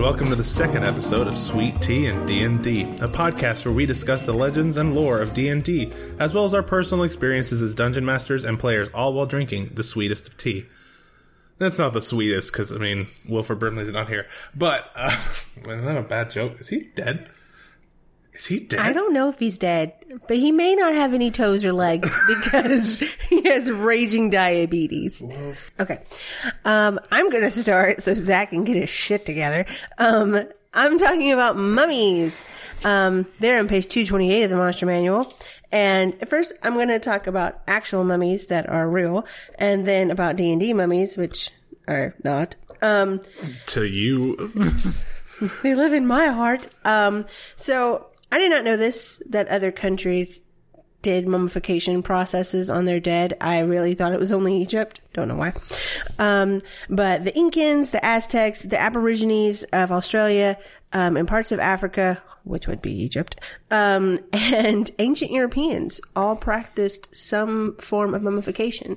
and welcome to the second episode of Sweet Tea and D&D, a podcast where we discuss the legends and lore of D&D, as well as our personal experiences as dungeon masters and players, all while drinking the sweetest of tea. That's not the sweetest, because, I mean, Wilford Brimley's not here. But, uh, is that a bad joke? Is he dead? Is he dead? I don't know if he's dead, but he may not have any toes or legs because he has raging diabetes. Okay. Um, I'm going to start so Zach can get his shit together. Um, I'm talking about mummies. Um, they're on page 228 of the Monster Manual. And first, I'm going to talk about actual mummies that are real, and then about D&D mummies, which are not. Um, To you. they live in my heart. Um, so I did not know this that other countries did mummification processes on their dead. I really thought it was only Egypt. Don't know why. Um, but the Incans, the Aztecs, the Aborigines of Australia, um, and parts of Africa, which would be Egypt, um, and ancient Europeans all practiced some form of mummification.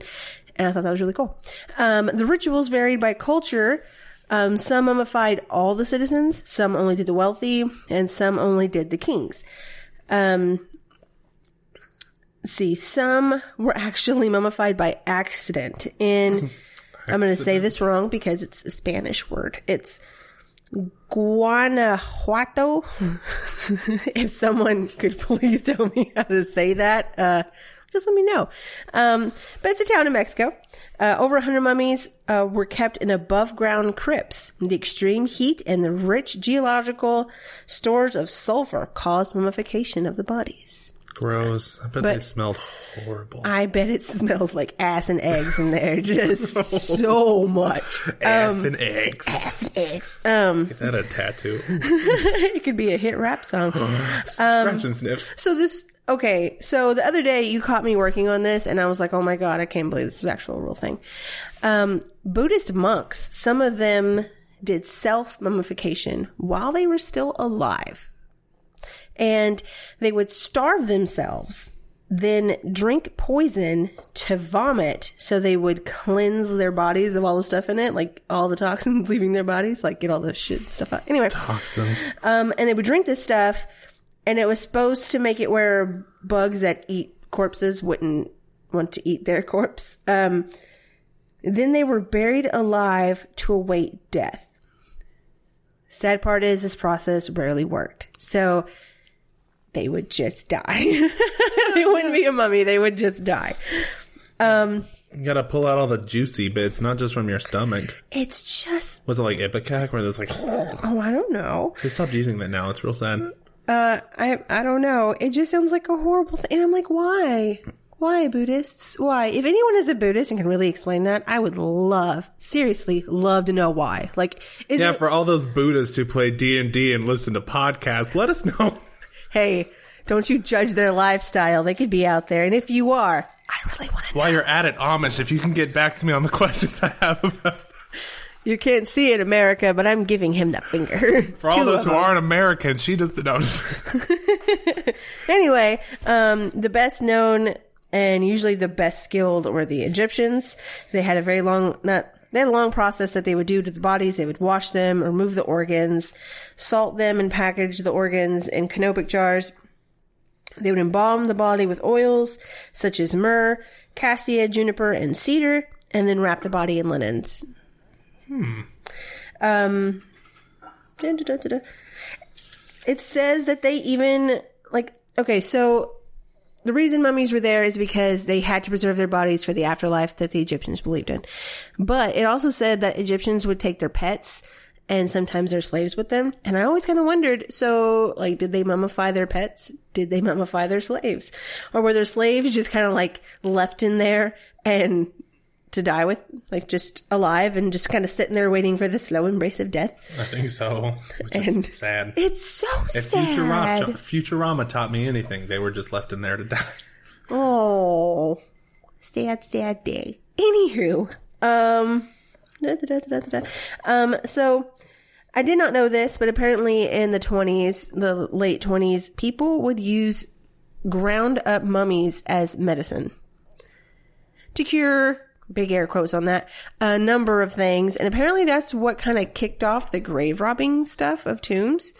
And I thought that was really cool. Um, the rituals varied by culture. Um, some mummified all the citizens, some only did the wealthy, and some only did the kings. Um, see, some were actually mummified by accident. In, I'm going to say this wrong because it's a Spanish word. It's Guanajuato. if someone could please tell me how to say that, uh, just let me know. Um, but it's a town in Mexico. Uh, over 100 mummies uh, were kept in above ground crypts. The extreme heat and the rich geological stores of sulfur caused mummification of the bodies. Gross. I bet But- they smelled horrible. I bet it smells like ass and eggs in there, just so much. Ass and eggs. Ass and eggs. Um, Is that a tattoo? it could be a hit rap song. Scratch and sniffs. So this, okay. So the other day you caught me working on this and I was like, oh my God, I can't believe this is actual real thing. Um, Buddhist monks, some of them did self mummification while they were still alive. And they would starve themselves, then drink poison to vomit so they would cleanse their bodies of all the stuff in it, like all the toxins leaving their bodies, like get all the shit stuff out. Anyway. Toxins. Um, and they would drink this stuff, and it was supposed to make it where bugs that eat corpses wouldn't want to eat their corpse. Um, then they were buried alive to await death. Sad part is this process rarely worked. So they would just die. they wouldn't be a mummy, they would just die. Um, You gotta pull out all the juicy bits, not just from your stomach. it's just, Was it like Ipecac where there's like, oh, I don't know. they stopped using that now. It's real sad. Uh, I I don't know. It just sounds like a horrible thing. And I'm like, why? Why Buddhists? Why? If anyone is a Buddhist and can really explain that, I would love, seriously, love to know why. Like, is Yeah, it? for all those Buddhists who play D and D and listen to podcasts, let us know. Hey, don't you judge their lifestyle? They could be out there, and if you are, I really want to. know. While you're at it, Amish, if you can get back to me on the questions I have about You can't see it, in America, but I'm giving him the finger. for all Two those who them. aren't Americans, she does the notice. Anyway, um, the best known and usually the best skilled were the Egyptians. They had a very long, not, they had a long process that they would do to the bodies. They would wash them, remove the organs, salt them and package the organs in canopic jars. They would embalm the body with oils such as myrrh, cassia, juniper, and cedar, and then wrap the body in linens. Hmm. Um. It says that they even like okay, so the reason mummies were there is because they had to preserve their bodies for the afterlife that the Egyptians believed in. But it also said that Egyptians would take their pets and sometimes their slaves with them. And I always kind of wondered, so like, did they mummify their pets? Did they mummify their slaves? Or were their slaves just kind of like left in there and to die with, like just alive and just kind of sitting there waiting for the slow embrace of death? I think so. Which is And- sad. It's so If sad. Futurama, Futurama taught me anything, they were just left in there to die. Oh, sad, sad day. Anywho, um, da, da, da. um, so I did not know this, but apparently in the twenties, the late twenties, people would use ground up mummies as medicine to cure big air quotes on that, a number of things. And apparently that's what kind of kicked off the grave robbing stuff of tombs.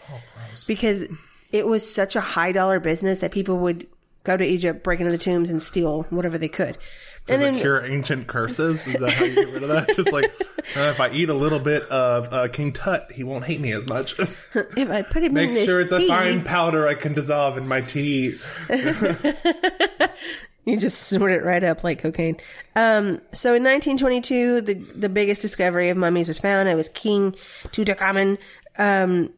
because it was such a high dollar business that people would go to Egypt, break into the tombs, and steal whatever they could. And Does it then cure ancient curses? Is that how you get rid of that? Just like uh, if I eat a little bit of uh, King Tut, he won't hate me as much. if I put him in Make sure it's tea, a fine powder I can dissolve in my tea. You just snort it right up like cocaine. Um, so in 1922, the the biggest discovery of mummies was found. It was King Tutankhamun. Um,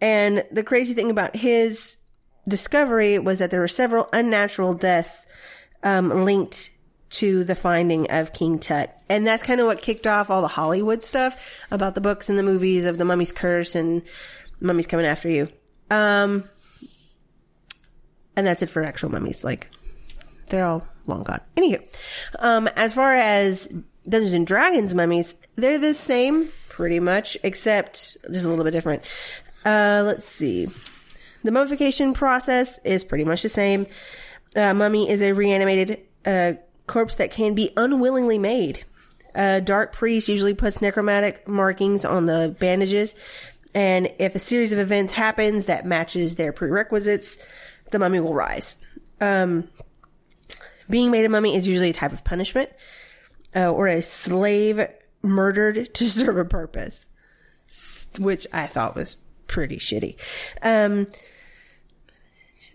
and the crazy thing about his discovery was that there were several unnatural deaths um, linked to the finding of King Tut. And that's kind of what kicked off all the Hollywood stuff about the books and the movies of the mummy's curse and mummies coming after you. Um, and that's it for actual mummies. Like, they're all long gone. Anywho, um, as far as Dungeons and Dragons mummies, they're the same pretty much, except just a little bit different. Uh, let's see. The mummification process is pretty much the same. Uh, mummy is a reanimated uh, corpse that can be unwillingly made. A dark priest usually puts necromantic markings on the bandages, and if a series of events happens that matches their prerequisites, the mummy will rise. Um, being made a mummy is usually a type of punishment, uh, or a slave murdered to serve a purpose, which I thought was pretty shitty. Um,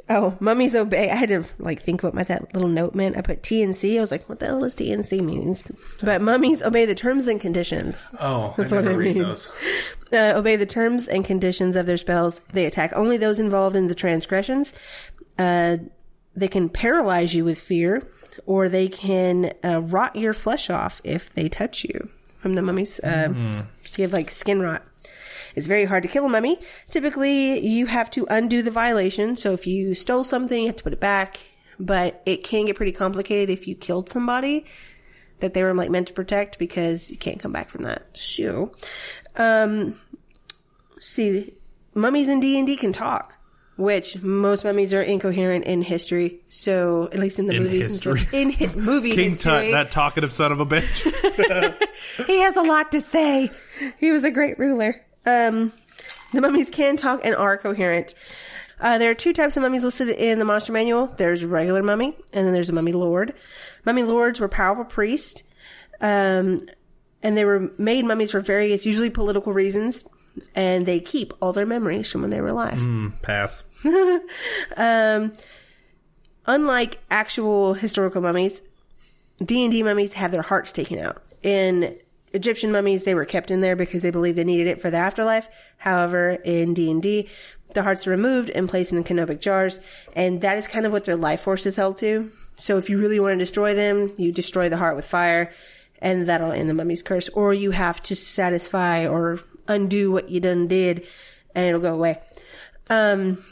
oh, mummies obey. I had to like think what my that little note meant. I put T and C. I was like, what the hell does T and C means? But mummies obey the terms and conditions. Oh, That's I what never it read means. those. Uh, obey the terms and conditions of their spells. They attack only those involved in the transgressions. Uh, they can paralyze you with fear, or they can uh, rot your flesh off if they touch you. From the mummies, uh, so you have like skin rot. It's very hard to kill a mummy. Typically, you have to undo the violation. So if you stole something, you have to put it back. But it can get pretty complicated if you killed somebody that they were like meant to protect because you can't come back from that. So, um, see, mummies in D and D can talk, which most mummies are incoherent in history. So at least in the In movies, history. in hi- movie King history, Tut, that talkative son of a bitch. he has a lot to say. He was a great ruler. Um, the mummies can talk and are coherent. Uh, there are two types of mummies listed in the monster manual. There's a regular mummy, and then there's a mummy lord. Mummy lords were powerful priests, um, and they were made mummies for various, usually political reasons, and they keep all their memories from when they were alive. Pass. Um, unlike actual historical mummies, D and D mummies have their hearts taken out. In Egyptian mummies, they were kept in there because they believed they needed it for the afterlife. However, in D and D, the hearts are removed and placed in canopic jars, and that is kind of what their life force is held to. So, if you really want to destroy them, you destroy the heart with fire, and that'll end the mummy's curse. Or you have to satisfy or undo what you done did, and it'll go away. Um,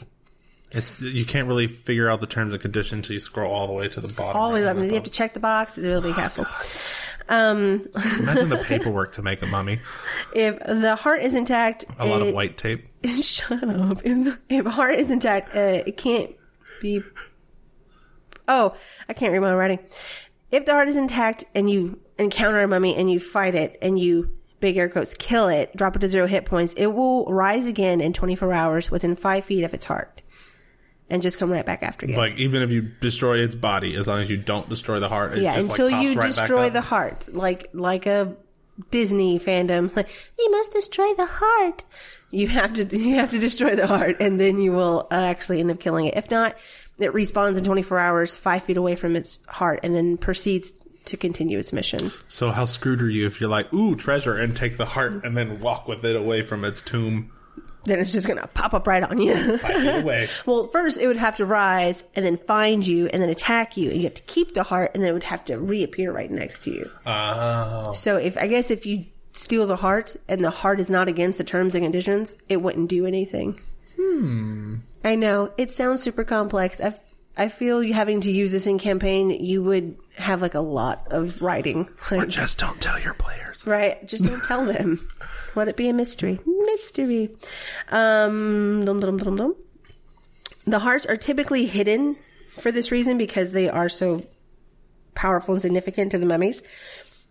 It's you can't really figure out the terms and conditions until you scroll all the way to the bottom. Always, right I mean, you have to check the box. It's a really big hassle. Um. Imagine the paperwork to make a mummy. if the heart is intact, A lot it- of white tape. Shut up. If, if heart is intact, uh, it can't be. Oh, I can't read my writing. If the heart is intact and you encounter a mummy and you fight it and you big air quotes kill it, drop it to zero hit points, it will rise again in 24 hours within five feet of its heart, and just come right back after you. Like even if you destroy its body, as long as you don't destroy the heart, yeah, just, like, until pops you right destroy the heart, like like a Disney fandom, like you must destroy the heart. You have to you have to destroy the heart, and then you will uh, actually end up killing it. If not, it respawns in 24 hours, five feet away from its heart, and then proceeds to continue its mission. So how screwed are you if you're like, ooh, treasure, and take the heart and then walk with it away from its tomb Then it's just gonna pop up right on you. five feet away? well, first it would have to rise and then find you and then attack you, and you have to keep the heart, and then it would have to reappear right next to you. Oh, So if I guess if you steal the heart and the heart is not against the terms and conditions, it wouldn't do anything. Hmm. I know it sounds super complex. I I feel you having to use this in campaign, you would have like a lot of writing. Like, just don't tell your players. right? Just don't tell them. Let it be a mystery. Mystery. Um. Dum, dum, dum, dum. The hearts are typically hidden for this reason because they are so powerful and significant to the mummies.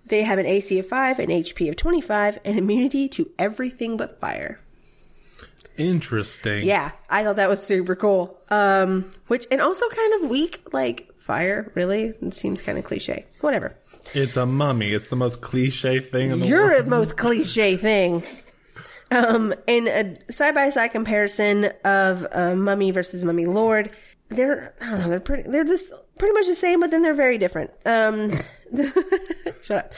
They have an AC of 5, an HP of 25, and immunity to everything but fire. Interesting. Yeah, I thought that was super cool. Um, which, and also kind of weak, like fire, really? It seems kind of cliche. Whatever. It's a mummy. It's the most cliche thing in the You're world. the most cliche thing. Um, in a side by side comparison of uh, Mummy versus Mummy Lord, they're I don't know they're pretty they're just pretty much the same, but then they're very different. Um, shut up.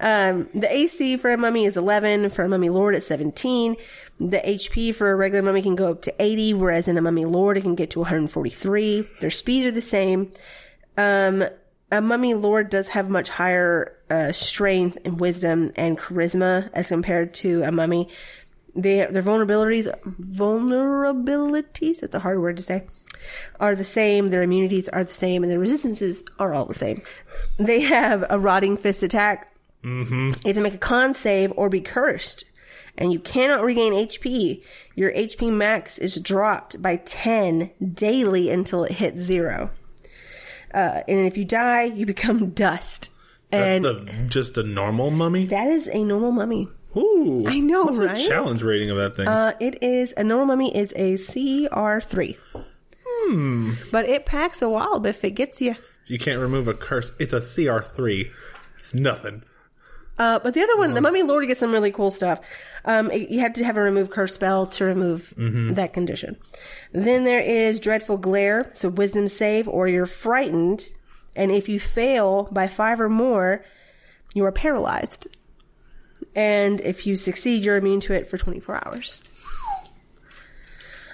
Um, the AC for a Mummy is 11. For a Mummy Lord, it's 17. The HP for a regular Mummy can go up to 80, whereas in a Mummy Lord, it can get to 143. Their speeds are the same. Um, a mummy lord does have much higher uh, strength and wisdom and charisma as compared to a mummy. They, their vulnerabilities, vulnerabilities, that's a hard word to say, are the same. Their immunities are the same, and their resistances are all the same. They have a rotting fist attack. Mm-hmm. You have to make a con save or be cursed, and you cannot regain HP. Your HP max is dropped by 10 daily until it hits zero. Uh, and if you die, you become dust. That's And the just a normal mummy. that is a normal mummy. Ooh, I know, What's right? the challenge rating of that thing? Uh, it is a normal mummy is a CR3. Hmm. But it packs a wallop if it gets you. you can't remove a curse. It's a CR three. It's nothing. Uh, but the other one, the Mummy Lord gets some really cool stuff. Um, it- you have to have a remove curse spell to remove that condition. Then there is Dreadful Glare, so Wisdom save, or you're frightened, and if you fail by five or more, you are paralyzed. And if you succeed, you're immune to it for 24 hours.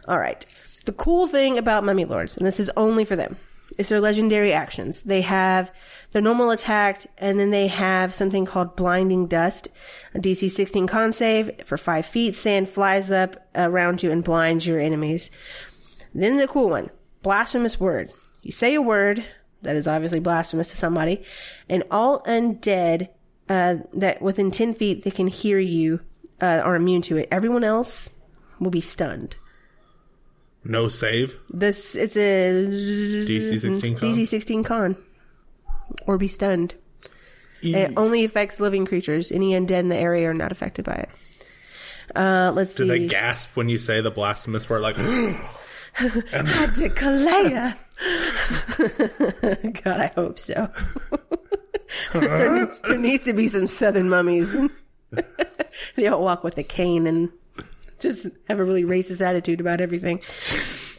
All right. The cool thing about Mummy Lords, and this is only for them, is their legendary actions. They have their normal attack, and then they have something called Blinding Dust, a DC 16 con save for five feet. Sand flies up around you and blinds your enemies. Then the cool one, Blasphemous Word. You say a word that is obviously blasphemous to somebody, and all undead uh, that within 10 feet they can hear you uh, are immune to it. Everyone else will be stunned. No save. This it's a DC sixteen. con? DC 16 con. Or be stunned. E- It only affects living creatures. Any undead in the area are not affected by it. Uh, let's Do see. they gasp when you say the blasphemous word? Like, Adicalea. God, I hope so. there, there needs to be some southern mummies. they all walk with a cane and just have a really racist attitude about everything.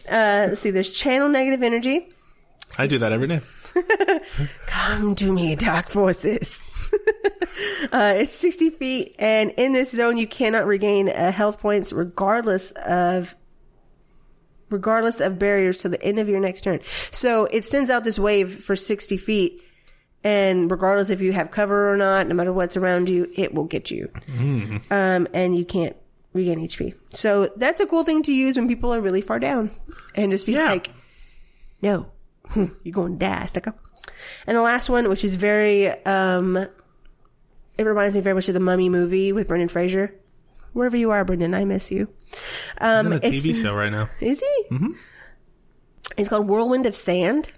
Uh, let's see, there's channel negative energy. I do that every day. Come to me, dark forces. uh, it's 60 feet, and in this zone, you cannot regain uh, health points regardless of regardless of barriers to the end of your next turn. So it sends out this wave for 60 feet, and regardless if you have cover or not, no matter what's around you, it will get you. Um, and you can't regain HP. So that's a cool thing to use when people are really far down, and just be Yeah. like, "No, you're going to die, sicko." And the last one, which is very, um, it reminds me very much of the Mummy movie with Brendan Fraser. Wherever you are, Brendan, I miss you. Um, I'm on a TV show right now. is he? Mm-hmm. It's called Whirlwind of Sand,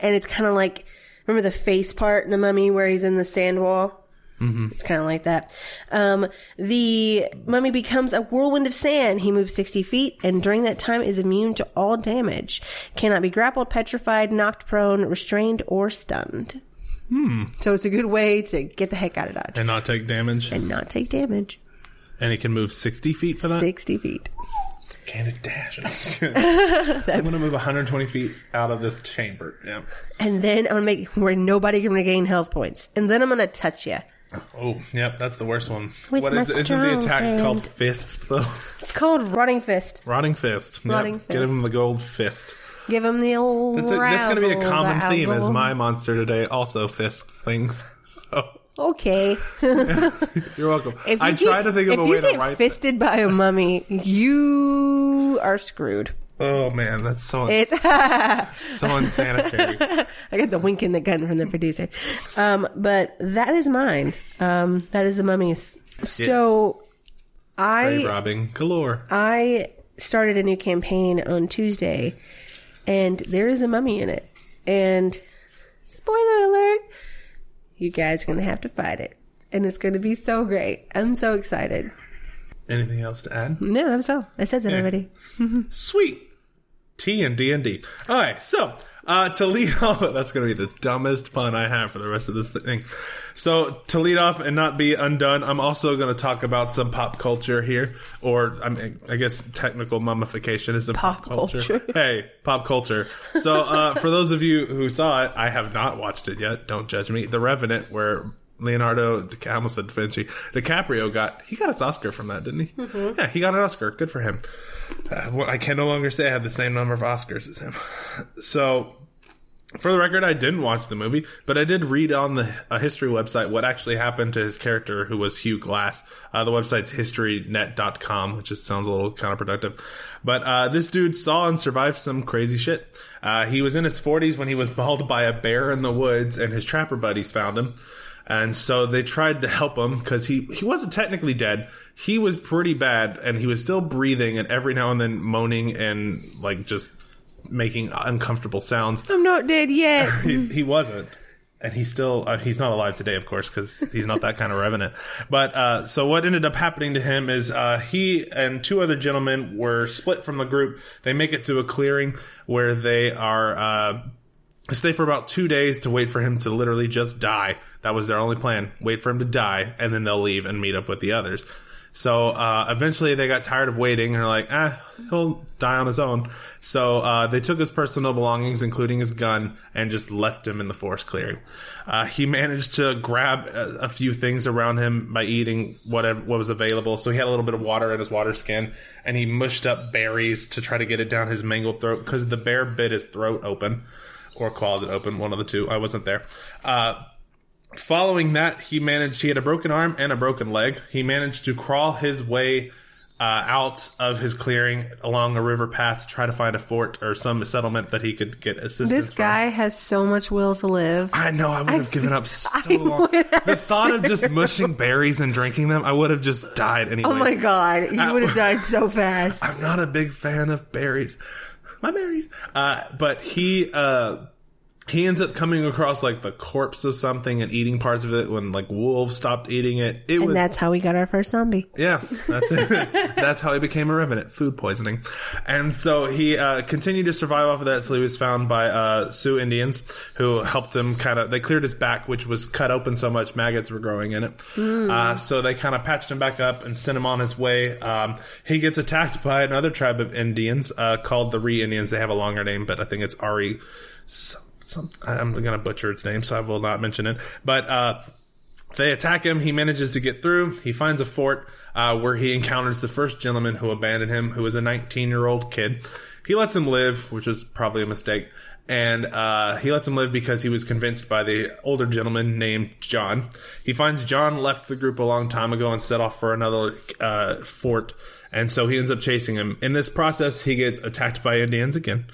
and it's kind of like remember the face part in the Mummy where he's in the sand wall. Mm-hmm. It's kind of like that. Um, the mummy becomes a whirlwind of sand. He moves 60 feet and during that time is immune to all damage. Cannot be grappled, petrified, knocked prone, restrained, or stunned. Hmm. So it's a good way to get the heck out of Dodge And not take damage. and not take damage. And it can move 60 feet for that? 60 feet. Can it dash? I'm going to move 120 feet out of this chamber. Yeah. And then I'm gonna make where nobody can regain health points. And then I'm gonna touch you. Oh, yep, that's the worst one. With what is Isn't the attack hand. called fist, though? It's called Rotting Fist. Rotting fist. Yep, Rotting Get him the gold fist. Give him the old. That's, a, that's going to be a common theme as my monster today also fists things. So, Okay. you're welcome. If you I get, tried to think of a way to get write fisted by a mummy, you are screwed. Oh, man, that's so, It. so unsanitary. I got the wink in the gun from the producer. Um, but that is mine. Um, that is the mummies. So I robbing galore. I started a new campaign on Tuesday, and there is a mummy in it. And spoiler alert, you guys are gonna have to fight it. and it's going to be so great. I'm so excited. Anything else to add? No, I'm so. I said that already. Sweet. T and D and D. All right, so uh, to lead off, that's going to be the dumbest pun I have for the rest of this thing. So to lead off and not be undone, I'm also going to talk about some pop culture here, or I, mean, I guess technical mummification is a pop, Pop culture. culture. hey, pop culture. So uh, for those of you who saw it, I have not watched it yet. Don't judge me. The Revenant, where Leonardo, Di- I almost said Da Vinci, DiCaprio got he got his Oscar from that, didn't he? Yeah, he got an Oscar. Good for him. Uh, well, I can no longer say I have the same number of Oscars as him. So, for the record, I didn't watch the movie, but I did read on the a history website what actually happened to his character, who was Hugh Glass. Uh, the website's historynet.com, which just sounds a little counterproductive. But uh, this dude saw and survived some crazy shit. Uh, he was in his 40s when he was mauled by a bear in the woods, and his trapper buddies found him. And so they tried to help him because he, he wasn't technically dead. He was pretty bad and he was still breathing and every now and then moaning and like just making uncomfortable sounds. I'm not dead yet. he, he wasn't. And he's still, uh, he's not alive today, of course, because he's not that kind of revenant. But, uh, so what ended up happening to him is, uh, he and two other gentlemen were split from the group. They make it to a clearing where they are, uh, stay for about two days to wait for him to literally just die. That was their only plan. Wait for him to die, and then they'll leave and meet up with the others. So uh, eventually they got tired of waiting and are like, ah, he'll die on his own. So uh, they took his personal belongings, including his gun, and just left him in the forest clearing. Uh, he managed to grab a, a few things around him by eating whatever what was available. So he had a little bit of water in his water skin, and he mushed up berries to try to get it down his mangled throat because the bear bit his throat open or clawed it open, one of the two. I wasn't there. Uh, following that, he managed, he had a broken arm and a broken leg. He managed to crawl his way uh, out of his clearing along a river path to try to find a fort or some settlement that he could get assistance This from. guy has so much will to live. I know, I would have given up so I long. The thought of just mushing berries and drinking them, I would have just died anyway. Oh my god, you would have died so fast. I'm not a big fan of berries. My berries. Uh, but he, uh, he ends up coming across like the corpse of something and eating parts of it when like wolves stopped eating it. It was, that's how we got our first zombie. yeah, that's it. that's how he became a revenant, food poisoning. And so he, uh, continued to survive off of that until he was found by, uh, Sioux Indians who helped him kind of, they cleared his back, which was cut open so much maggots were growing in it. Uh, so they kind of patched him back up and sent him on his way. Um, he gets attacked by another tribe of Indians, uh, called the Ree Indians. They have a longer name, but I think it's Ari. Some, I'm to butcher its name, so I will not mention it. But, uh, they attack him. He manages to get through. He finds a fort uh, where he encounters the first gentleman who abandoned him, who was a 19 year old kid. He lets him live, which was probably a mistake. And uh, he lets him live because he was convinced by the older gentleman named John. He finds John left the group a long time ago and set off for another uh, fort. And so he ends up chasing him. In this process, he gets attacked by Indians again.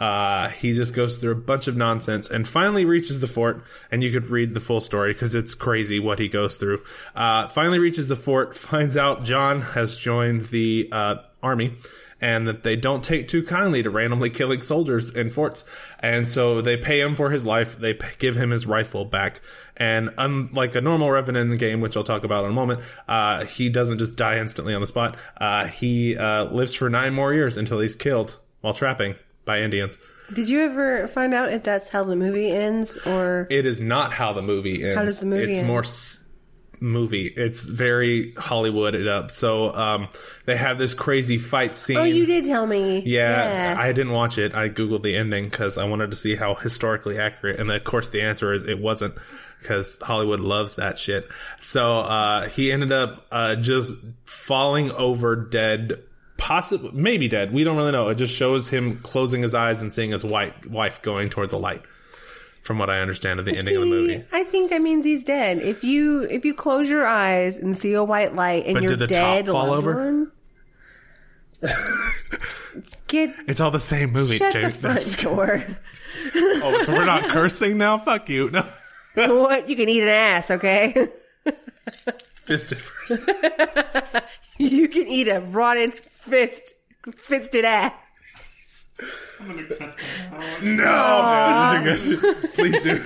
Uh, he just goes through a bunch of nonsense and finally reaches the fort. And you could read the full story because it's crazy what he goes through. Uh, finally reaches the fort, finds out John has joined the uh, army and that they don't take too kindly to randomly killing soldiers in forts. And so they pay him for his life. They give him his rifle back. And unlike a normal revenant in the game, which I'll talk about in a moment, uh, he doesn't just die instantly on the spot. Uh, he uh, lives for nine more years until he's killed while trapping by Indians. Did you ever find out if that's how the movie ends or It is not how the movie ends. How does the movie It's end? more s- movie. It's very Hollywooded up. So um, they have this crazy fight scene. Oh, you did tell me. Yeah, I didn't watch it. I googled the ending because I wanted to see how historically accurate. And of course, the answer is it wasn't because Hollywood loves that shit. So uh, he ended up uh, just falling over dead. Possibly, maybe dead. We don't really know. It just shows him closing his eyes and seeing his white wife going towards a light. From what I understand of the ending of the movie. I think that means he's dead. If you if you close your eyes and see a white light and But you're did the top dead, fall over? one, get It's all the same movie, shut the James. front door. oh, so we're not cursing now? Fuck you. No. what? You can eat an ass, okay? Fisted first. you can eat a rotten fist fisted ass. No, no, this is good. Please do.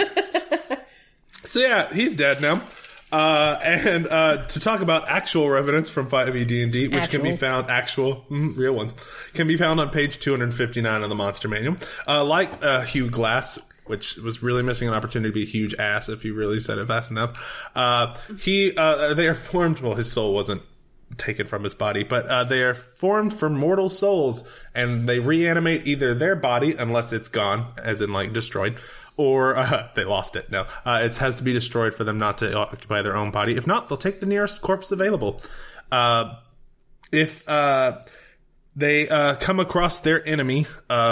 So yeah, he's dead now. Uh, and uh, to talk about actual revenants from 5e D&D, which can be found, actual, mm, real ones, can be found on page 259 of the Monster Manual. Uh, like uh, Hugh Glass, which was really missing an opportunity to be a huge ass if he really said it fast enough. Uh, he, uh, they are formed, well, his soul wasn't taken from his body, but uh, they are formed from mortal souls, and they reanimate either their body unless it's gone, as in like destroyed, or uh, they lost it. No, uh, it has to be destroyed for them not to occupy their own body. If not, they'll take the nearest corpse available. Uh, if uh, they uh, come across their enemy,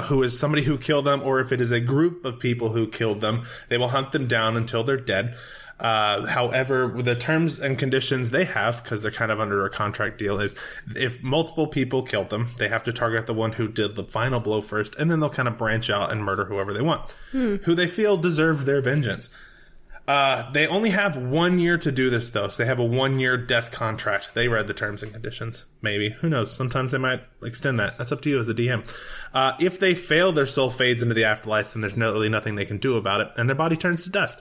who is somebody who killed them, or if it is a group of people who killed them, they will hunt them down until they're dead. Uh, however, the terms and conditions they have, because they're kind of under a contract deal, is if multiple people killed them, they have to target the one who did the final blow first, and then they'll kind of branch out and murder whoever they want, who they feel deserve their vengeance. Uh, they only have one year to do this, though. So they have a one year death contract. They read the terms and conditions. Maybe. Who knows? Sometimes they might extend that. That's up to you as a DM. Uh, if they fail, their soul fades into the afterlife, then there's no, really nothing they can do about it, and their body turns to dust.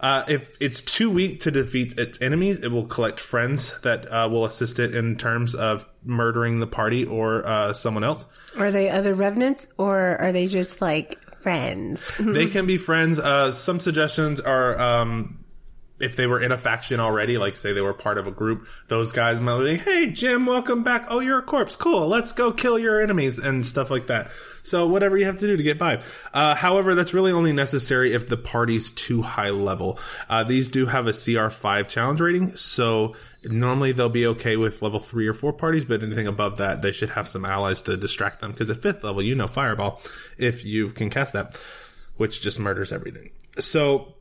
Uh, if it's too weak to defeat its enemies, it will collect friends that uh, will assist it in terms of murdering the party or uh, someone else. Are they other revenants or are they just like friends? they can be friends. Uh, some suggestions are um, if they were in a faction already, like say they were part of a group, those guys might be, hey, Jim, welcome back. Oh, you're a corpse. Cool. Let's go kill your enemies and stuff like that. So whatever you have to do to get by. Uh, however, that's really only necessary if the party's too high level. Uh, these do have a CR5 challenge rating, so normally they'll be okay with level three or four parties, but anything above that, they should have some allies to distract them. Because at fifth level, you know Fireball, if you can cast that, which just murders everything. So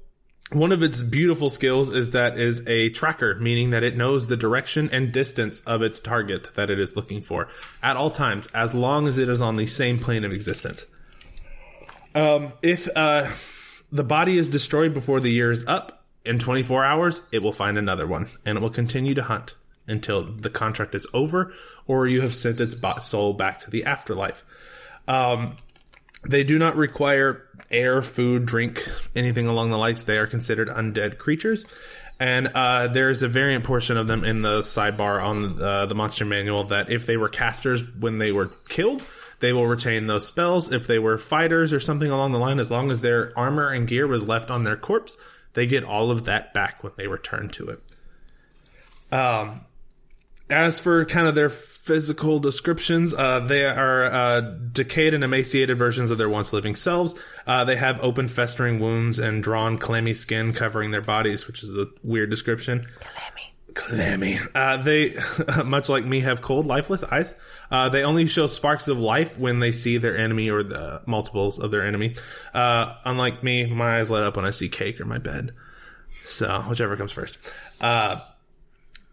one of its beautiful skills is that is a tracker, meaning that it knows the direction and distance of its target that it is looking for at all times, as long as it is on the same plane of existence. Um, if uh, the body is destroyed before the year is up, in 24 hours, it will find another one, and it will continue to hunt until the contract is over, or you have sent its soul back to the afterlife. Um, they do not require air, food, drink, anything along the lines. They are considered undead creatures. And uh, there's a variant portion of them in the sidebar on uh, the monster manual that if they were casters when they were killed, they will retain those spells. If they were fighters or something along the line, as long as their armor and gear was left on their corpse, they get all of that back when they return to it. Um, as for kind of their physical descriptions, uh, they are uh, decayed and emaciated versions of their once living selves. Uh, they have open, festering wounds and drawn, clammy skin covering their bodies, which is a weird description. Clammy. Uh, they, much like me, have cold, lifeless eyes. Uh, they only show sparks of life when they see their enemy or the multiples of their enemy. Uh, unlike me, my eyes light up when I see cake or my bed. So, whichever comes first.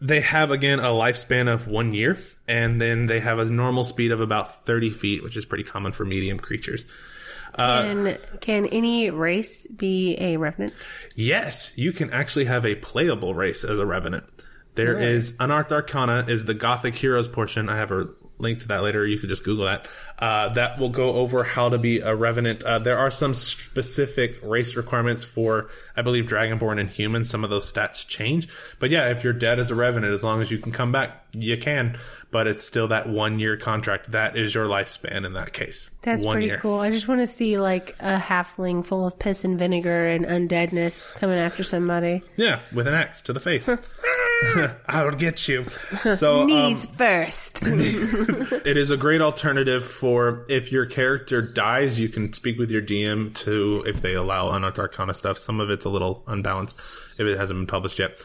Uh, they have again a lifespan of one year, and then they have a normal speed of about 30 feet, which is pretty common for medium creatures. can, can any race be a revenant? Yes, you can actually have a playable race as a revenant. There is Unearthed Arcana is the Gothic Heroes portion. I have a link to that later. You could just Google that. Uh, that will go over how to be a revenant. Uh, there are some specific race requirements for, I believe, Dragonborn and human. Some of those stats change. But yeah, if you're dead as a revenant, as long as you can come back, you can. But it's still that one year contract. That is your lifespan in that case. That's one pretty year. cool. I just want to see like a halfling full of piss and vinegar and undeadness coming after somebody. Yeah, with an axe to the face. I'll get you. So um, Knees first. it is a great alternative for if your character dies, you can speak with your DM to if they allow unearthed arcana stuff. Some of it's a little unbalanced if it hasn't been published yet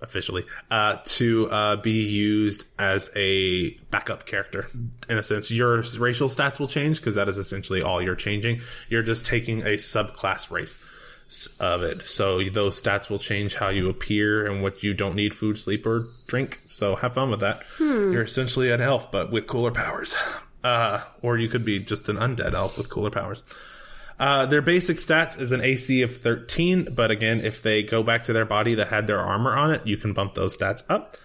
officially uh, to uh, be used as a backup character. In a sense your racial stats will change because that is essentially all you're changing. You're just taking a subclass race of it. So those stats will change how you appear and what you don't need food sleep or drink. So have fun with that. You're essentially an elf but with cooler powers uh, or you could be just an undead elf with cooler powers uh, their basic stats is an AC of 13, but again, if they go back to their body that had their armor on it, you can bump those stats up.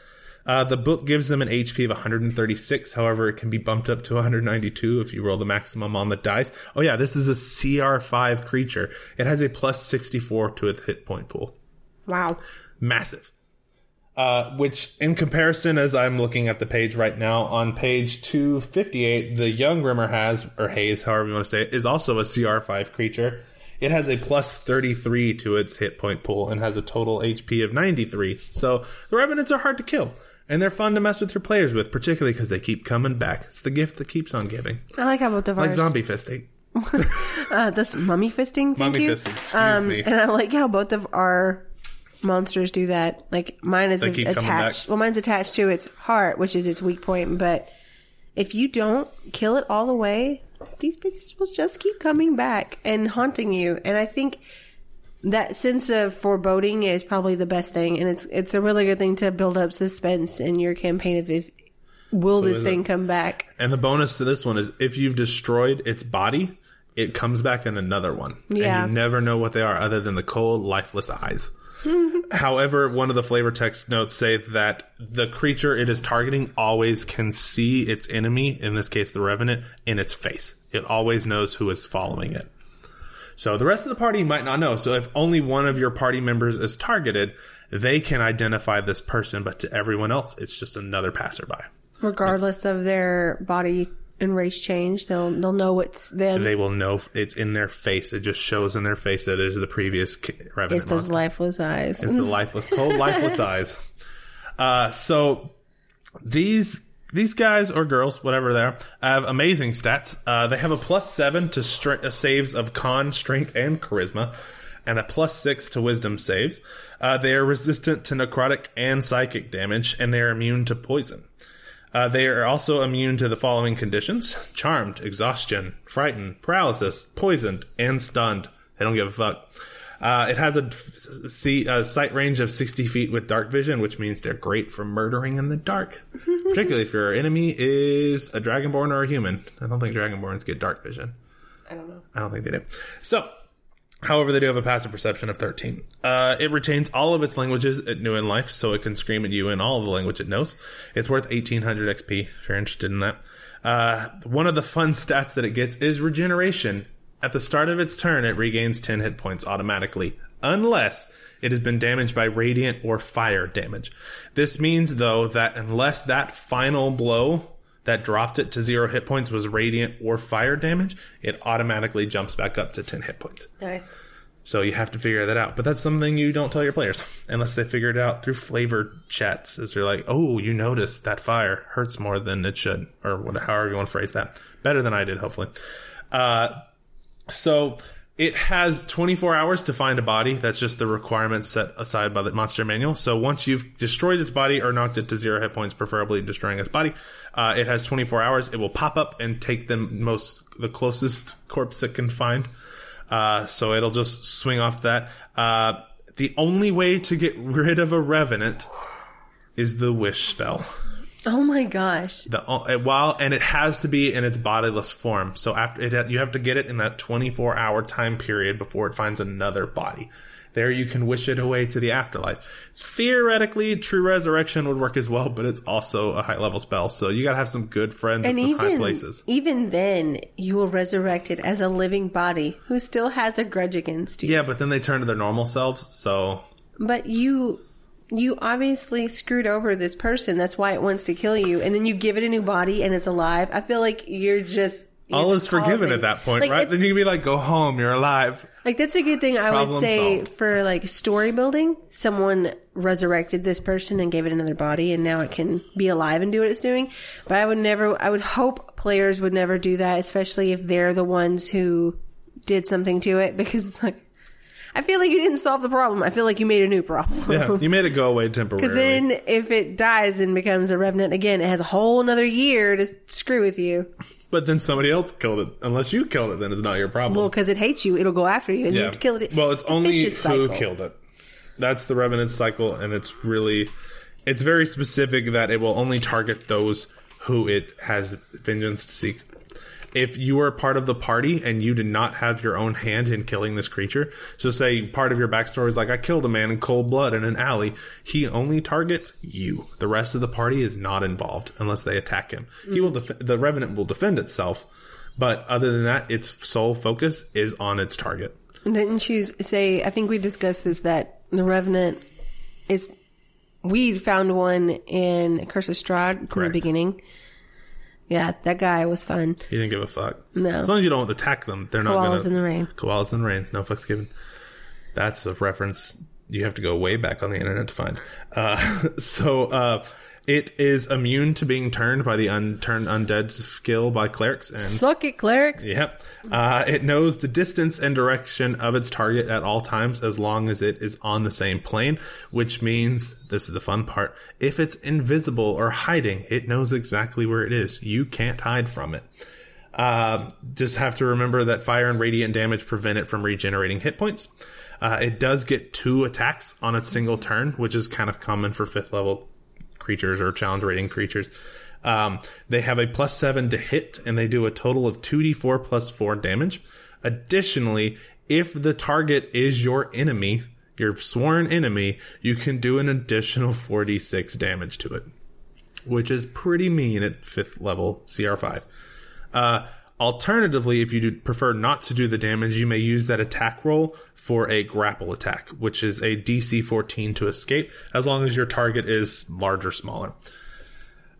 Uh, the book gives them an HP of 136. However, it can be bumped up to 192 if you roll the maximum on the dice. Oh yeah, this is a CR5 creature. It has a plus 64 to its hit point pool. wow. Massive. Uh, which, in comparison, as I'm looking at the page right now, on page 258, the young Remorhaz, or Haze, however you want to say it, is also a CR5 creature. It has a plus 33 to its hit point pool and has a total HP of 93. So the Revenants are hard to kill. And they're fun to mess with your players with, particularly because they keep coming back. It's the gift that keeps on giving. I like how both of Like zombie fisting. Uh, this mummy fisting. Thank Mummy you. fisting, excuse um, me. And I like how both of our monsters do that. Like mine is They keep coming attached. back. Well, mine's attached to its heart, which is its weak point. But if you don't kill it all the way, these bitches will just keep coming back and haunting you. And I think that sense of foreboding is probably the best thing, and it's it's a really good thing to build up suspense in your campaign of if will this is thing it? come back. And the bonus to this one is if you've destroyed its body, it comes back in another one. Yeah. And you never know what they are other than the cold, lifeless eyes. However, one of the flavor text notes say that the creature it is targeting always can see its enemy, in this case the revenant, in its face. It always knows who is following it. So the rest of the party might not know. So if only one of your party members is targeted, they can identify this person, but to everyone else, it's just another passerby. regardless of their body and race change. They'll they'll know it's them. they will know it's in their face. It just shows in their face that it is the previous revenant it's those monster. lifeless eyes. It's the lifeless, cold, lifeless eyes. Uh, so these these guys or girls, whatever they are, have amazing stats. Uh, they have a plus seven to stre- uh, saves of con, strength, and charisma, and a plus six to wisdom saves. Uh, they are resistant to necrotic and psychic damage, and they are immune to poison. Uh, they are also immune to the following conditions: charmed, exhaustion, frightened, paralysis, poisoned, and stunned. They don't give a fuck. Uh, it has a, see, a sight range of 60 feet with dark vision, which means they're great for murdering in the dark. Particularly if your enemy is a dragonborn or a human. I don't think dragonborns get dark vision. I don't know. I don't think they do. So, however, they do have a passive perception of 13. Uh, it retains all of its languages it knew in life, so it can scream at you in all of the language it knows. It's worth 1800 XP if you're interested in that. Uh, one of the fun stats that it gets is regeneration. At the start of its turn, it regains 10 hit points automatically, unless it has been damaged by radiant or fire damage. This means, though, that unless that final blow that dropped it to zero hit points was radiant or fire damage, it automatically jumps back up to 10 hit points. Nice. So you have to figure that out. But that's something you don't tell your players unless they figure it out through flavor chats. Is you're like, oh, you noticed that fire hurts more than it should, or whatever, however you want to phrase that. Better than I did, hopefully. Uh, so it has 24 hours to find a body. That's just the requirement set aside by the monster manual. So once you've destroyed its body or knocked it to zero hit points, preferably destroying its body, uh, it has 24 hours. It will pop up and take the most, the closest corpse it can find. Uh, so it'll just swing off that. Uh, the only way to get rid of a revenant is the wish spell. Oh my gosh. The while and it has to be in its bodiless form. So after it, you have to get it in that 24 hour time period before it finds another body. There you can wish it away to the afterlife. Theoretically, true resurrection would work as well, but it's also a high level spell. So you gotta have some good friends And in some high places. even then, you will resurrect it as a living body who still has a grudge against you. Yeah, but then they turn to their normal selves. So But you you obviously screwed over this person. That's why it wants to kill you. And then you give it a new body and it's alive. I feel like you're just you're all is just forgiven at that point, Like, right? Then you can be like, "Go home, you're alive." Like that's a good thing I would say solved. for like story building. Someone resurrected this person and gave it another body and now it can be alive and do what it's doing. But I would never I would hope players would never do that, especially if they're the ones who did something to it because it's like I feel like you didn't solve the problem. I feel like you made a new problem. Yeah, you made it go away temporarily. Because then, if it dies and becomes a revenant again, it has a whole another year to screw with you. but then somebody else killed it. Unless you killed it, then it's not your problem. Well, because it hates you, it'll go after you, and you have to kill it. Well, it's only who cycle. killed it. That's the revenant cycle, and it's really, it's very specific that it will only target those who it has vengeance to seek. If you are part of the party and you did not have your own hand in killing this creature, so say part of your backstory is like, I killed a man in cold blood in an alley, he only targets you. The rest of the party is not involved unless they attack him. He mm. will, def- the revenant will defend itself, but other than that, its sole focus is on its target. Didn't you say? I think we discussed this that the revenant is we found one in Curse of Strahd. In the beginning. Yeah, that guy was fun. He didn't give a fuck. No. As long as you don't attack them, they're not Koalas gonna. in the rain. Koalas in the rain. No fucks given. That's a reference you have to go way back on the internet to find. Uh, so uh, it is immune to being turned by the unturned undead skill by clerics and Suck it, clerics. Yep. Uh, it knows the distance and direction of its target at all times as long as it is on the same plane, which means, this is the fun part, if it's invisible or hiding, it knows exactly where it is. You can't hide from it. Uh, just have to remember that fire and radiant damage prevent it from regenerating hit points. Uh, it does get two attacks on a single turn, which is kind of common for fifth level creatures or challenge rating creatures. Um, they have a plus seven to hit, and they do a total of 2d4 plus four damage. Additionally, if the target is your enemy, your sworn enemy, you can do an additional 4d6 damage to it, which is pretty mean at fifth level CR5. Uh, alternatively, if you prefer not to do the damage, you may use that attack roll for a grapple attack, which is a DC 14 to escape, as long as your target is large or smaller.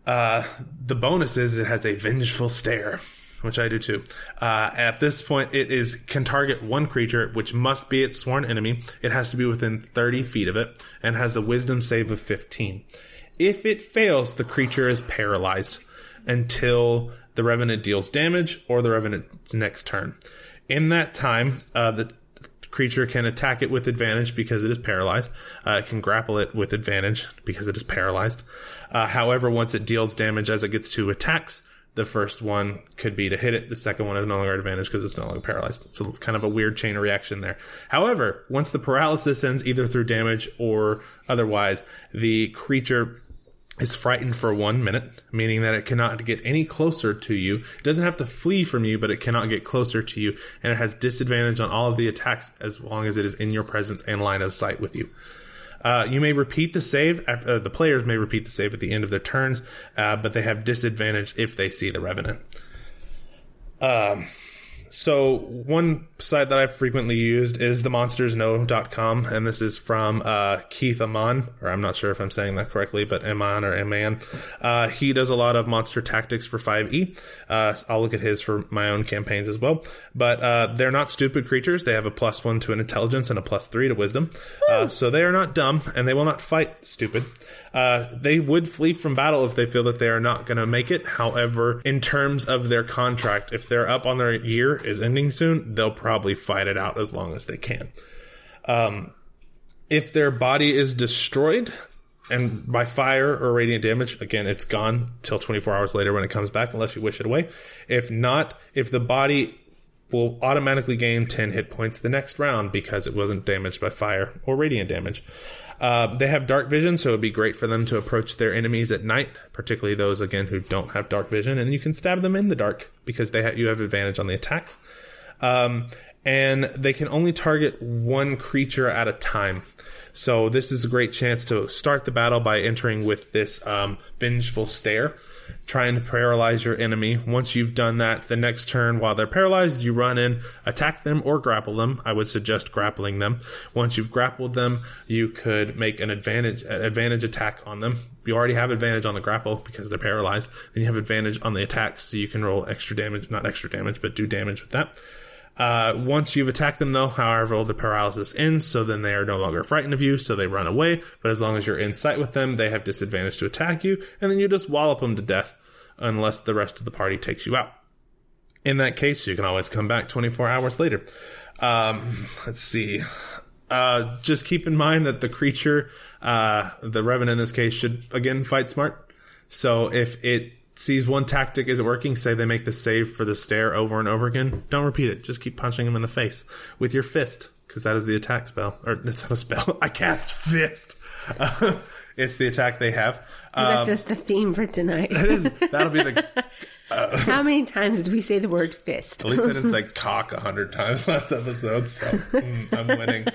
Uh, the bonus is it has a vengeful stare, which I do too. Uh, at this point, it is can target one creature, which must be its sworn enemy. It has to be within 30 feet of it, and has a Wisdom save of 15. If it fails, the creature is paralyzed until the Revenant deals damage or the Revenant's next turn. In that time, uh, the creature can attack it with advantage because it is paralyzed. Uh, it can grapple it with advantage because it is paralyzed. Uh, however, once it deals damage as it gets two attacks, the first one could be to hit it. The second one is no longer advantage because it's no longer paralyzed. It's a, kind of a weird chain reaction there. However, once the paralysis ends either through damage or otherwise, the creature is frightened for one minute, meaning that it cannot get any closer to you. It doesn't have to flee from you, but it cannot get closer to you, and it has disadvantage on all of the attacks as long as it is in your presence and line of sight with you. Uh, you may repeat the save. af- Uh, the players may repeat the save at the end of their turns, uh, but they have disadvantage if they see the revenant. Um, so one site that I've frequently used is themonstersknow.com, and this is from uh, Keith Amon, or I'm not sure if I'm saying that correctly, but Amon or Aman. Uh, he does a lot of monster tactics for 5e. Uh, I'll look at his for my own campaigns as well. But uh, they're not stupid creatures. They have a plus one to an intelligence and a plus three to wisdom. Uh, so they are not dumb, and they will not fight stupid. Uh, they would flee from battle if they feel that they are not going to make it. However, in terms of their contract, if they're up on their year is ending soon, they'll probably fight it out as long as they can. Um, if their body is destroyed and by fire or radiant damage, again, it's gone till 24 hours later when it comes back, unless you wish it away. If not, if the body will automatically gain 10 hit points the next round because it wasn't damaged by fire or radiant damage. Uh, they have dark vision, so it'd be great for them to approach their enemies at night, particularly those again who don't have dark vision, and you can stab them in the dark because they ha- you have advantage on the attacks. Um, and they can only target one creature at a time. So this is a great chance to start the battle by entering with this um, vengeful stare, trying to paralyze your enemy. Once you've done that, the next turn, while they're paralyzed, you run in, attack them, or grapple them. I would suggest grappling them. Once you've grappled them, you could make an advantage advantage attack on them. You already have advantage on the grapple because they're paralyzed. Then you have advantage on the attack, so you can roll extra damage, not extra damage, but do damage with that. Uh, once you've attacked them, though, however, the paralysis ends, so then they are no longer frightened of you, so they run away. But as long as you're in sight with them, they have disadvantage to attack you, and then you just wallop them to death unless the rest of the party takes you out. In that case, you can always come back 24 hours later. Um, let's see. Uh, just keep in mind that the creature, uh, the Revenant in this case, should again fight smart. So if it sees one tactic isn't working, say they make the save for the stare over and over again, don't repeat it. Just keep punching them in the face with your fist, because that is the attack spell. Or it's not a spell. I cast fist. it's the attack they have. I Um, like this the theme for tonight. it is, that'll be the. How many times did we say the word fist? At least I didn't say cock a hundred times last episode, so mm, I'm winning.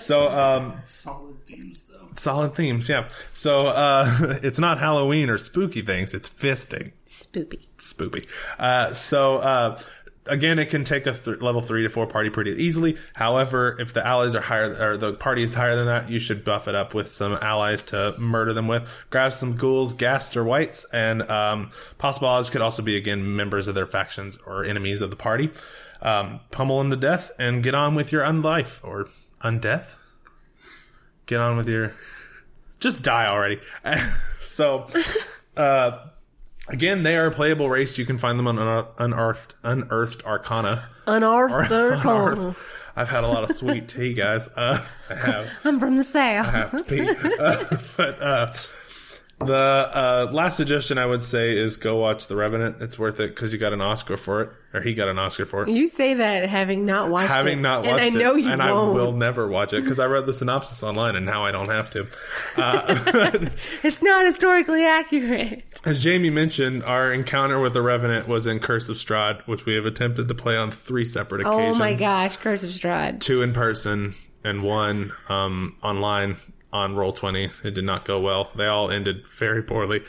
So, um, Solid themes, though. Solid themes, yeah. So, uh, it's not Halloween or spooky things; it's fisting. Spoopy. spoopy. Uh, so uh, again, it can take a th- level three to four party pretty easily. However, if the allies are higher or the party is higher than that, you should buff it up with some allies to murder them with. Grab some ghouls, ghasts, or wights, and um, possible allies could also be again members of their factions or enemies of the party. Um, pummel them to death and get on with your unlife or undeath. Get on with your just die already. so, uh, again, they are a playable race. You can find them on un- unearthed, unearthed Arcana. Unearthed Unearthed. I've had a lot of sweet tea, guys. Uh, I have. I'm from the south. I have to pee. Uh, but uh, the uh, last suggestion I would say is go watch The Revenant. It's worth it because you got an Oscar for it, or he got an Oscar for it. You say that having not watched it. Having not watched and I know you and won't. I will never watch it because I read the synopsis online, and now I don't have to. Uh, It's not historically accurate. As Jamie mentioned, our encounter with the Revenant was in Curse of Strahd, which we have attempted to play on three separate occasions. Oh my gosh, Curse of Strahd. Two in person and one um, online on Roll Twenty. It did not go well. They all ended very poorly.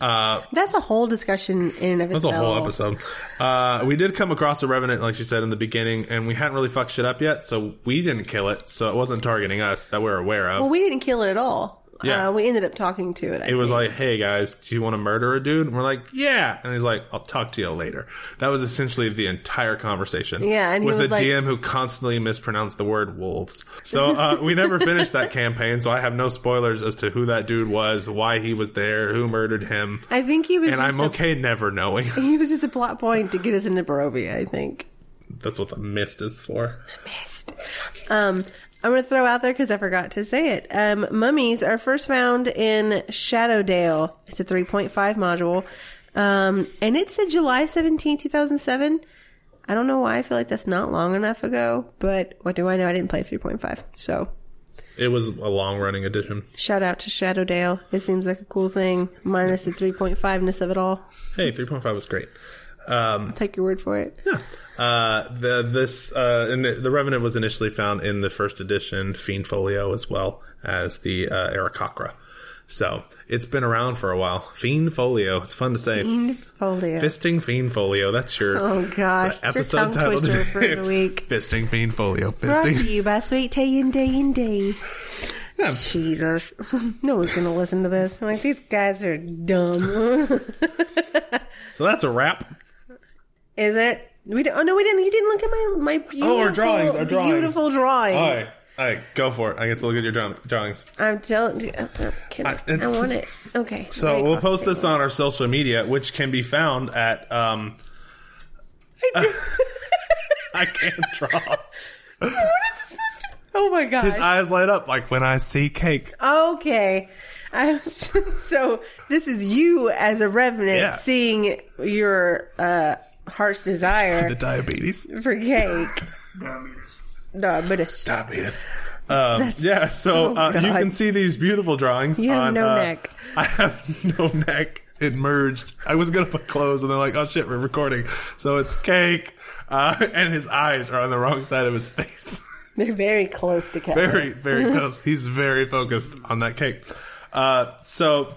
Uh, That's a whole discussion in of that's itself. a whole episode. Uh, we did come across a Revenant, like you said in the beginning, and we hadn't really fucked shit up yet, so we didn't kill it. So it wasn't targeting us that we're aware of. Well, we didn't kill it at all. Yeah. Uh, we ended up talking to it. I it was think. like, "Hey guys, do you want to murder a dude?" And we're like, "Yeah." And he's like, "I'll talk to you later." That was essentially the entire conversation. Yeah, and he with a like- DM who constantly mispronounced the word wolves. So uh, we never finished that campaign. So I have no spoilers as to who that dude was, why he was there, who murdered him, I think he was and I'm a, okay never knowing. he was just a plot point to get us into Barovia, I think. That's what the mist is for. The missed. Um, I'm going to throw out there because I forgot to say it. Um, mummies are first found in Shadowdale. It's a 3.5 module. Um, and it said July 17, 2007. I don't know why I feel like that's not long enough ago, but what do I know? I didn't play 3.5. So It was a long running edition. shout out to Shadowdale. It seems like a cool thing, minus the 3.5ness of it all. Hey, 3.5 was great. Um, Take your word for it. Yeah. Uh, the this uh, and the, the Revenant was initially found in the first edition Fiend Folio as well as the uh, Aarakocra. So it's been around for a while. Fiend Folio. It's fun to say. Fiend Folio. Fisting Fiend Folio. That's your Oh gosh, that's it's your tongue twister for the week. Fisting Fiend Folio. Brought to you by Sweet Tea and D and D. Jesus, no one's gonna listen to this. I'm like these guys are dumb. So that's a wrap. Is it? We don't, oh no, we didn't. You didn't look at my my beautiful, Oh, our drawings, our drawings. beautiful drawing. All right. All right, go for it. I get to look at your draw- drawings. I'm telling you, uh, uh, I, I- I want it. Okay. So we'll post this on our social media, which can be found at. Um, I can't draw. Oh my god. His eyes light up like when I see cake. Okay. I was so this is you as a revenant Yeah. seeing your uh, heart's desire The diabetes. for cake. no, but it's Diabetes. Um, yeah, so Oh, uh, you can see these beautiful drawings. You have on, no uh, neck. I have no neck. It merged. I was gonna put clothes, and they're like, "Oh shit, we're recording." So it's cake, uh, and his eyes are on the wrong side of his face. they're very close together. very, very close. He's very focused on that cake. Uh, so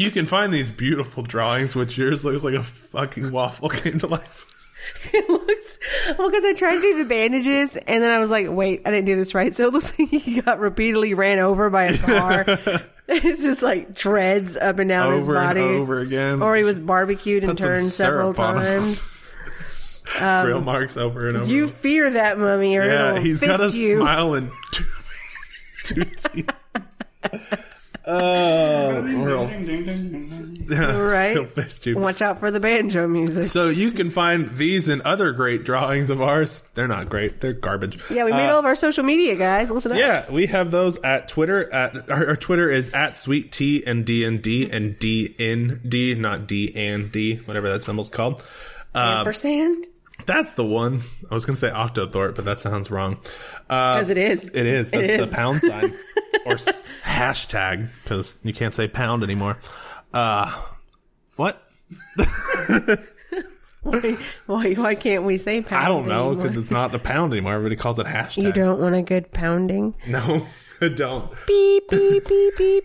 you can find these beautiful drawings, which yours looks like a fucking waffle came to life. it looks well because I tried to do the bandages and then I was like, wait, I didn't do this right. So it looks like he got repeatedly ran over by a car. it's just like treads up and down his over and body. over again. Or he was barbecued and Put turned several syrup on him. times. Real um, marks over and over. You fear that mummy or yeah, he's got a you. smile and two, two teeth. Oh, Right. He'll fist you. Watch out for the banjo music. So you can find these and other great drawings of ours. They're not great. They're garbage. yeah, we made Uh, all of our social media, guys. Listen up. Yeah, we have those at Twitter. At our, our Twitter is at Sweet T and D and D and D N D, not D and D, whatever that symbol's called. Uh, Ampersand? that's the one. I was gonna say Octothorpe, but that sounds wrong. Uh, Because it is. it is. That's It the pound sign or hashtag because you can't say pound anymore. Uh, what? Why, why, why can't we say pound? I don't know because it's not the pound anymore. Everybody calls it hashtag. You don't want a good pounding? No, I don't. Beep, beep, beep, beep.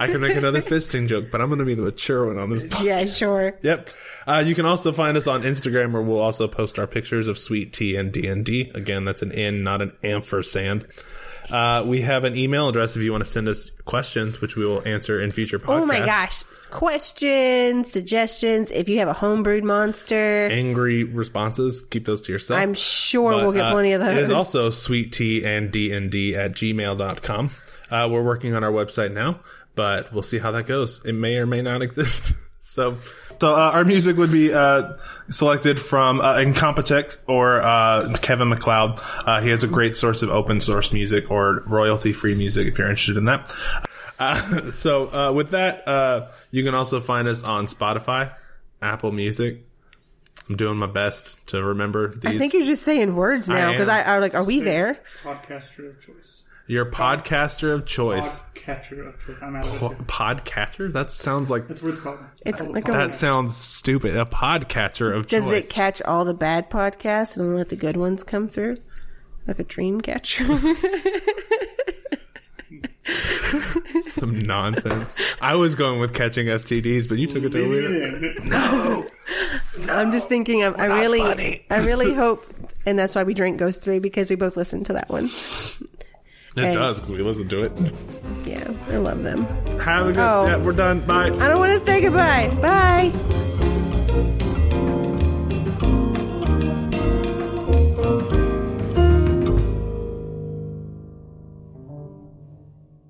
I can make another fisting joke, but I'm going to be the mature one on this. podcast. Yeah, sure. Yep. Uh, you can also find us on Instagram, where we'll also post our pictures of sweet tea and D and D. Again, that's an N, not an ampersand. Uh, we have an email address if you want to send us questions, which we will answer in future podcasts. Oh my gosh. Questions, suggestions. If you have a homebrewed monster, Angry responses, keep those to yourself. I'm sure But, we'll get uh, plenty of It is those. also sweet tea and D&D at gmail.com. Uh, we're working on our website now, but we'll see how that goes. It may or may not exist. so, so uh, our music would be uh, selected from uh, Incompetech or uh, Kevin MacLeod. Uh, he has a great source of open source music or royalty free music if you're interested in that. Uh, so, uh, with that, uh, you can also find us on Spotify, Apple Music. I'm doing my best to remember these. I think you're just saying words now because am. I are like, are we there? Podcaster of choice. Your podcaster of choice. Podcatcher of choice. I'm out of Po- it. Podcatcher? That sounds like That's what it's called. It's called like a a- that sounds stupid. A podcatcher of choice. Does choice. it catch all the bad podcasts and let the good ones come through? Like a dream catcher? Some nonsense. I was going with catching STDs, but you took it to a weird. No. I'm just thinking of, I really, funny. I really hope, and that's why we drink Ghost 3 because we both listened to that one. It Hey. does because we listened to it. Yeah, I love them. Have a good. Oh. Yeah, we're done. Bye. I don't want to say goodbye. Bye.